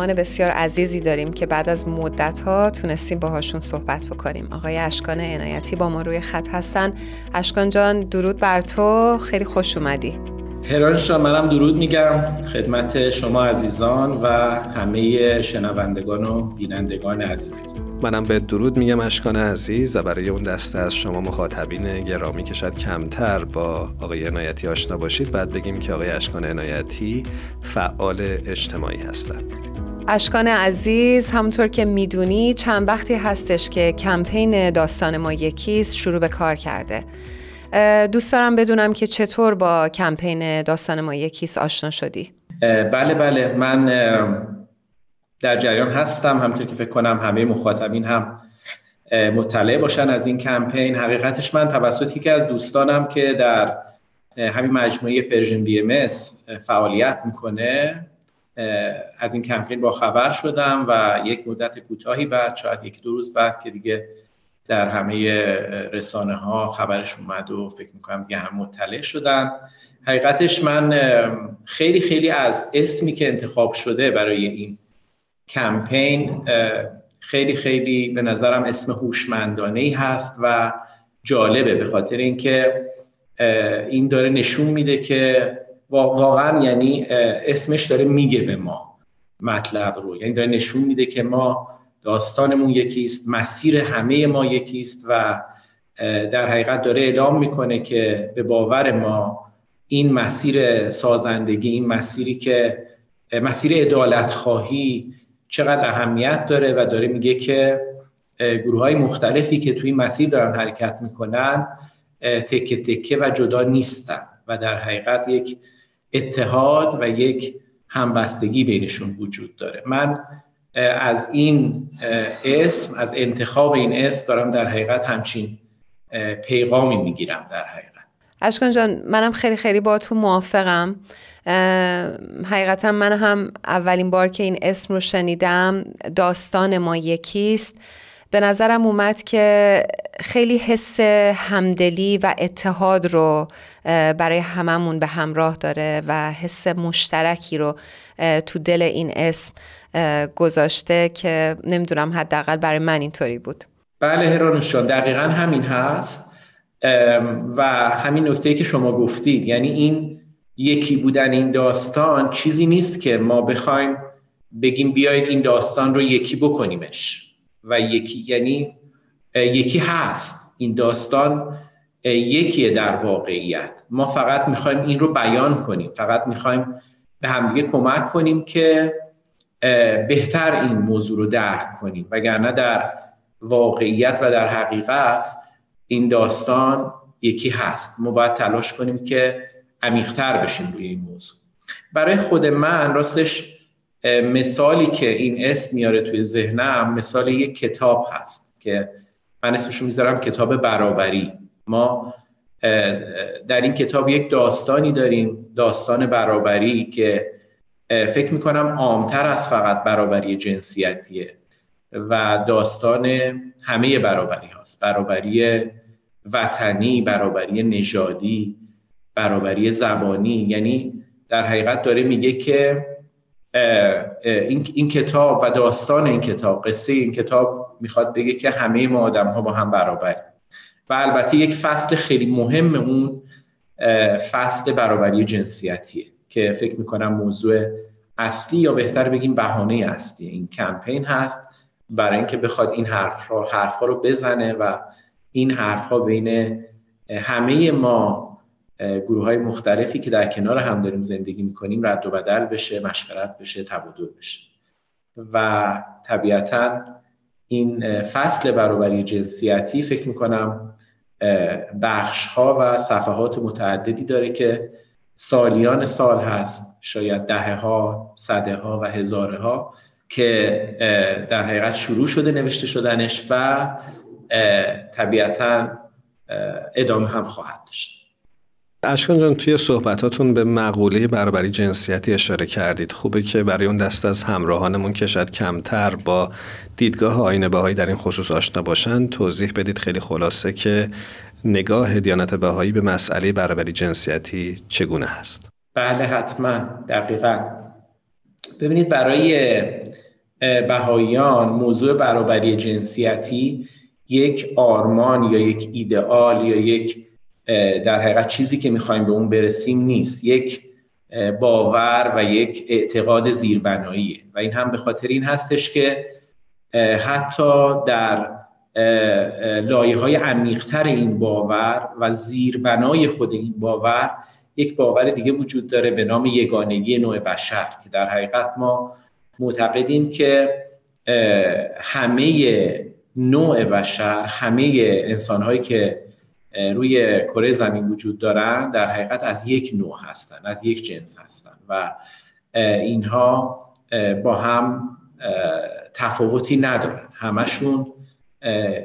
مهمان بسیار عزیزی داریم که بعد از مدت ها تونستیم باهاشون صحبت بکنیم. آقای اشکان عنایتی با ما روی خط هستن. اشکان جان درود بر تو. خیلی خوش اومدی. هران شما منم درود میگم. خدمت شما عزیزان و همه شنوندگان و بینندگان عزیزتون. منم به درود میگم اشکان عزیز و برای اون دسته از شما مخاطبین گرامی که شاید کمتر با آقای عنایتی آشنا باشید بعد بگیم که آقای اشکان عنایتی فعال اجتماعی هستند اشکان عزیز همونطور که می‌دونی چند وقتی هستش که کمپین داستان ما یکیست شروع به کار کرده. دوست دارم بدونم که چطور با کمپین داستان ما یکیست آشنا شدی؟ بله بله. من در جریان هستم. همونطور که فکر کنم همه مخاطبین هم مطلع باشن از این کمپین. حقیقتش من توسط یکی از دوستانم که در همین مجموعه Persian BMS فعالیت می‌کنه از این کمپین با خبر شدم و یک مدت کوتاهی بعد شاید یک دو روز بعد که دیگه در همه رسانه ها خبرش اومد و فکر می‌کنم دیگه همه مطلع شدن. حقیقتش من خیلی خیلی از اسمی که انتخاب شده برای این کمپین خیلی خیلی به نظرم اسم هوشمندانه ای هست و جالبه به خاطر اینکه این داره نشون میده که واقعا یعنی اسمش داره میگه به ما مطلب رو. یعنی داره نشون میده که ما داستانمون یکیست مسیر همه ما یکیست و در حقیقت داره اعلام می‌کنه که به باور ما این مسیر سازندگی این مسیری که مسیر ادالت خواهی چقدر اهمیت داره و داره میگه که گروه های مختلفی که توی مسیر دارن حرکت می‌کنن تکه تکه و جدا نیستن و در حقیقت یک اتحاد و یک همبستگی بینشون وجود داره. من از این اسم از انتخاب این اسم دارم در حقیقت همچین پیغامی می‌گیرم در حقیقت. اشکان جان منم خیلی خیلی با تو موافقم حقیقتا من هم اولین بار که این اسم رو شنیدم داستان ما یکیست. به نظرم اومد که خیلی حس همدلی و اتحاد رو برای هممون به همراه داره و حس مشترکی رو تو دل این اسم گذاشته که نمی‌دونم حداقل برای من اینطوری بود. بله هرانوشان دقیقا همین هست. و همین نکته که شما گفتید یعنی این یکی بودن این داستان چیزی نیست که ما بخوایم بگیم بیاید این داستان رو یکی بکنیمش. و یکی یعنی یکی هست. این داستان یکیه در واقعیت. ما فقط می‌خوایم این رو بیان کنیم. فقط می‌خوایم به همدیگه کمک کنیم که بهتر این موضوع رو درک کنیم. وگرنه در واقعیت و در حقیقت این داستان یکی هست. ما باید تلاش کنیم که عمیقتر بشیم روی این موضوع. برای خود من راستش مثالی که این اسم میاره توی ذهنم مثال یک کتاب هست که من اسمشو می‌ذارم کتاب برابری. ما در این کتاب یک داستانی داریم داستان برابری که فکر می‌کنم عامتر از فقط برابری جنسیتیه و داستان همه برابری هاست. برابری وطنی برابری نژادی برابری زبانی. یعنی در حقیقت داره میگه که این, این کتاب و داستان این کتاب قصه این کتاب می‌خواد بگه که همه ما آدم ها با هم برابریم. و البته یک فصل خیلی مهم اون فصل برابری جنسیتیه که فکر می‌کنم موضوع اصلی یا بهتر بگیم بهانه اصلی. این کمپین هست برای اینکه بخواد این حرف رو حرف رو بزنه و این حرف ها بین همه ما گروه های مختلفی که در کنار هم داریم زندگی می‌کنیم رد و بدل بشه مشورت بشه تبادل بشه. و طبیعتا این فصل برابری جنسیتی فکر می‌کنم بخش ها و صفحات متعددی داره که سالیان سال هست شاید دهه ها صده ها و هزاره ها که در حقیقت شروع شده نوشته شدنش و طبیعتا ادامه هم خواهد داشت. اشکان جان توی صحبتاتون به مقوله برابری جنسیتی اشاره کردید. خوبه که برای اون دست از همراهانمون که شاید کمتر با دیدگاه آینه بهایی در این خصوص آشنا باشن. توضیح بدید خیلی خلاصه که نگاه دیانت بهایی به مسئله برابری جنسیتی چگونه هست. بله حتما. دقیقا. ببینید برای بهاییان موضوع برابری جنسیتی یک آرمان یا یک ایدئال یا یک در حقیقت چیزی که می‌خوایم به اون برسیم نیست. یک باور و یک اعتقاد زیربناییه. و این هم به خاطر این هستش که حتی در لایه های عمیقتر این باور و زیربنای خود این باور یک باور دیگه وجود داره به نام یگانگی نوع بشر که در حقیقت ما معتقدیم که همه نوع بشر همه انسان هایی که روی کره زمین وجود دارن در حقیقت از یک نوع هستن از یک جنس هستن و اینها با هم تفاوتی ندارن. همشون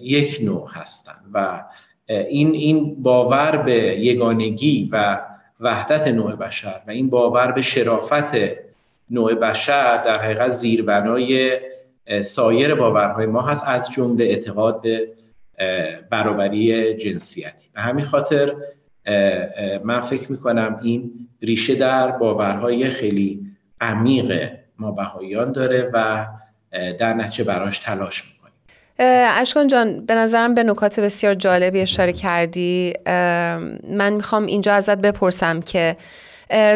یک نوع هستن و این این باور به یگانگی و وحدت نوع بشر و این باور به شرافت نوع بشر در حقیقت زیربنای سایر باورهای ما هست از جمله اعتقاد به برابری جنسیتی. به همین خاطر من فکر می‌کنم این ریشه در باورهای خیلی عمیق ما بهاییان داره و در نتیجه براش تلاش می‌کنیم. اشکان جان به نظرم به نکات بسیار جالبی اشاره کردی. من می‌خوام اینجا ازت بپرسم که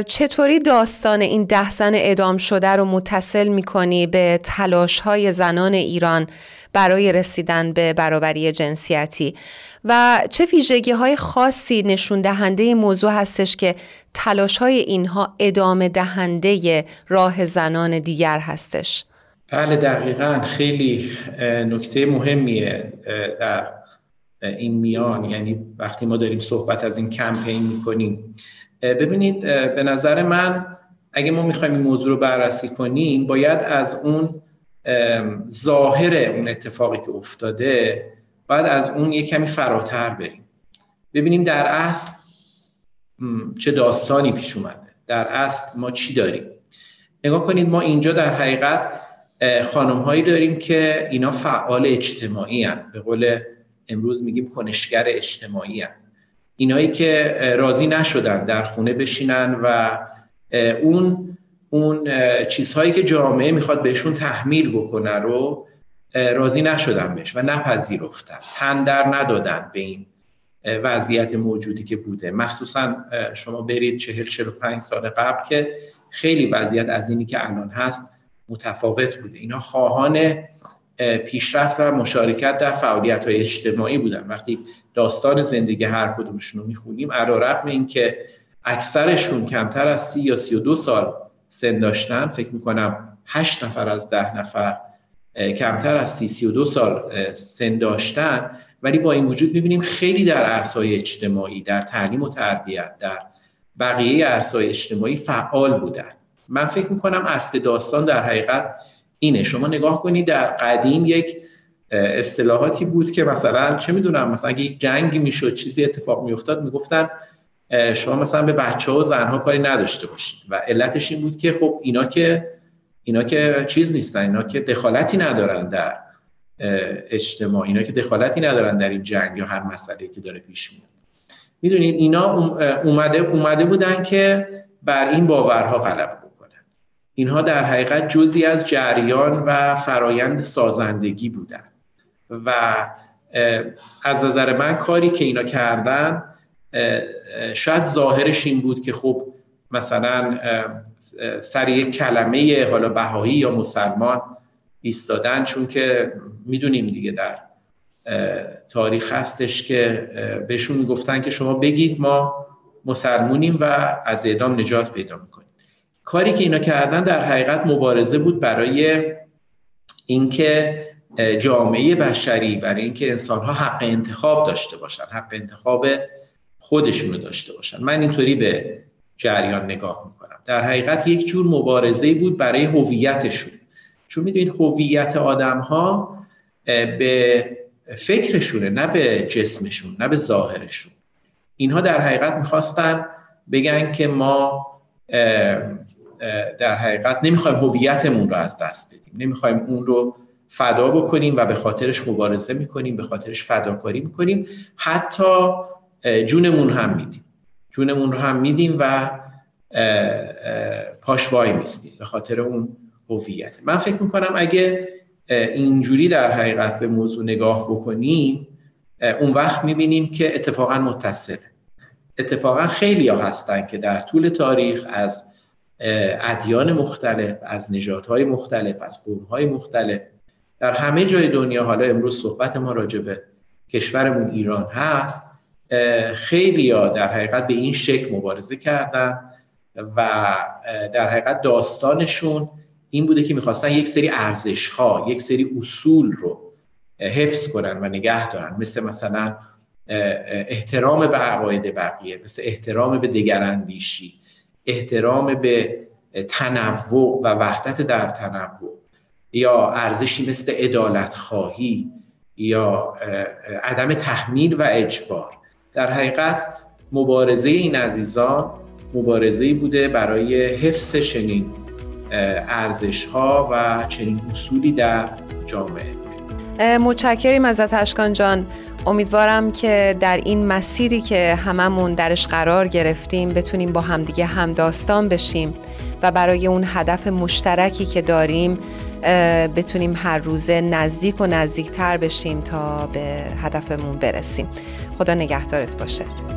چطوری داستان این ده زن ادام شده رو متصل می‌کنی به تلاش های زنان ایران؟ برای رسیدن به برابری جنسیتی. و چه ویژگی های خاصی نشون دهنده موضوع هستش که تلاش های اینها ادامه دهنده راه زنان دیگر هستش؟ بله دقیقا. خیلی نکته مهمیه در این میان. یعنی وقتی ما داریم صحبت از این کمپین می‌کنیم. ببینید به نظر من اگه ما می‌خوایم این موضوع رو بررسی کنیم باید از اون ظاهر اون اتفاقی که افتاده باید از اون یه کمی فراتر بریم ببینیم در اصل چه داستانی پیش اومده در اصل ما چی داریم نگاه کنید ما اینجا در حقیقت خانم هایی داریم که اینا فعال اجتماعی هن. به قول امروز میگیم کنشگر اجتماعی هن. اینایی که راضی نشدن در خونه بشینن و اون اون چیزهایی که جامعه می‌خواد بهشون تحمیل بکنه رو راضی نشدن بهش و نپذیرفتن. تن در ندادن به این وضعیت موجودی که بوده. مخصوصا شما برید چهل چهل و پنج سال قبل که خیلی وضعیت از اینی که الان هست متفاوت بوده. اینا خواهان پیشرفت و مشارکت در فعالیت های اجتماعی بودن. وقتی داستان زندگی هر کدومشون رو می‌خونیم علا رقم این که اکثرشون کمتر از سی یا سی و دو سال سن داشتن فکر می‌کنم هشت نفر از ده نفر کمتر از سی سی و دو سال سن داشتن. ولی با این وجود می‌بینیم خیلی در عرصای اجتماعی در تعلیم و تربیت در بقیه عرصای اجتماعی فعال بودن. من فکر می‌کنم اصل داستان در حقیقت اینه. شما نگاه کنید در قدیم یک اصطلاحاتی بود که مثلا چه می‌دونم مثلا اگه یک جنگی می‌شد چیزی اتفاق میافتاد می‌گفتن شما مثلا به بچه ها و زنها کاری نداشته باشید. و علتش این بود که خب اینا که اینا که چیز نیستن اینا که دخالتی ندارن در اجتماع اینا که دخالتی ندارن در این جنگ یا هر مسئله که داره پیش میاد. می‌دونید اینا اومده اومده بودن که بر این باورها غلبه بکنن. اینها در حقیقت جزی از جریان و فرایند سازندگی بودن. و از نظر من کاری که اینا کردن شاید ظاهرش این بود که خب مثلا سر یک کلمه حالا بهایی یا مسلمان ایستادن چون که می‌دونیم دیگه در تاریخ هستش که بهشون می‌گفتن که شما بگید ما مسلمونیم و از اعدام نجات پیدا می‌کنیم. کاری که اینا کردن در حقیقت مبارزه بود برای اینکه جامعه بشری برای اینکه انسانها حق انتخاب داشته باشن حق انتخاب خودشونو داشته باشن. من اینطوری به جریان نگاه می‌کنم. در حقیقت یک جور مبارزه بود برای هویتشون. چون می‌دونید هویت آدم ها به فکرشونه نه به جسمشون نه به ظاهرشون. اینها در حقیقت می‌خواستن بگن که ما در حقیقت نمی‌خوایم هویتمون رو از دست بدیم. نمی‌خوایم اون رو فدا بکنیم و به خاطرش مبارزه می‌کنیم به خاطرش فداکاری می‌کنیم. حتی جونمون هم میدیم. جونمون رو هم میدیم و پاش وای میستیم به خاطر اون هویت. من فکر می‌کنم اگه اینجوری در حقیقت به موضوع نگاه بکنیم اون وقت می‌بینیم که اتفاقا متصله. اتفاقا خیلی ها هستن که در طول تاریخ از ادیان مختلف از نژادهای مختلف از قومهای مختلف در همه جای دنیا حالا امروز صحبت ما راجع به کشورمون ایران هست خیلی ها در حقیقت به این شکل مبارزه کردن و در حقیقت داستانشون این بوده که می‌خواستن یک سری ارزش ها یک سری اصول رو حفظ کنن و نگه دارن. مثل مثلا احترام به عقاید بقیه مثل احترام به دگراندیشی احترام به تنوع و وحدت در تنوع یا ارزشی مثل ادالت خواهی یا عدم تحمیل و اجبار. در حقیقت مبارزه این عزیزان مبارزه بوده برای حفظ چنین ارزش ها و چنین اصولی در جامعه. متشکریم ازت اشکان جان. امیدوارم که در این مسیری که هممون درش قرار گرفتیم بتونیم با همدیگه همداستان بشیم و برای اون هدف مشترکی که داریم بتونیم هر روزه نزدیک و نزدیکتر بشیم تا به هدفمون برسیم. خدا نگهدارت باشه.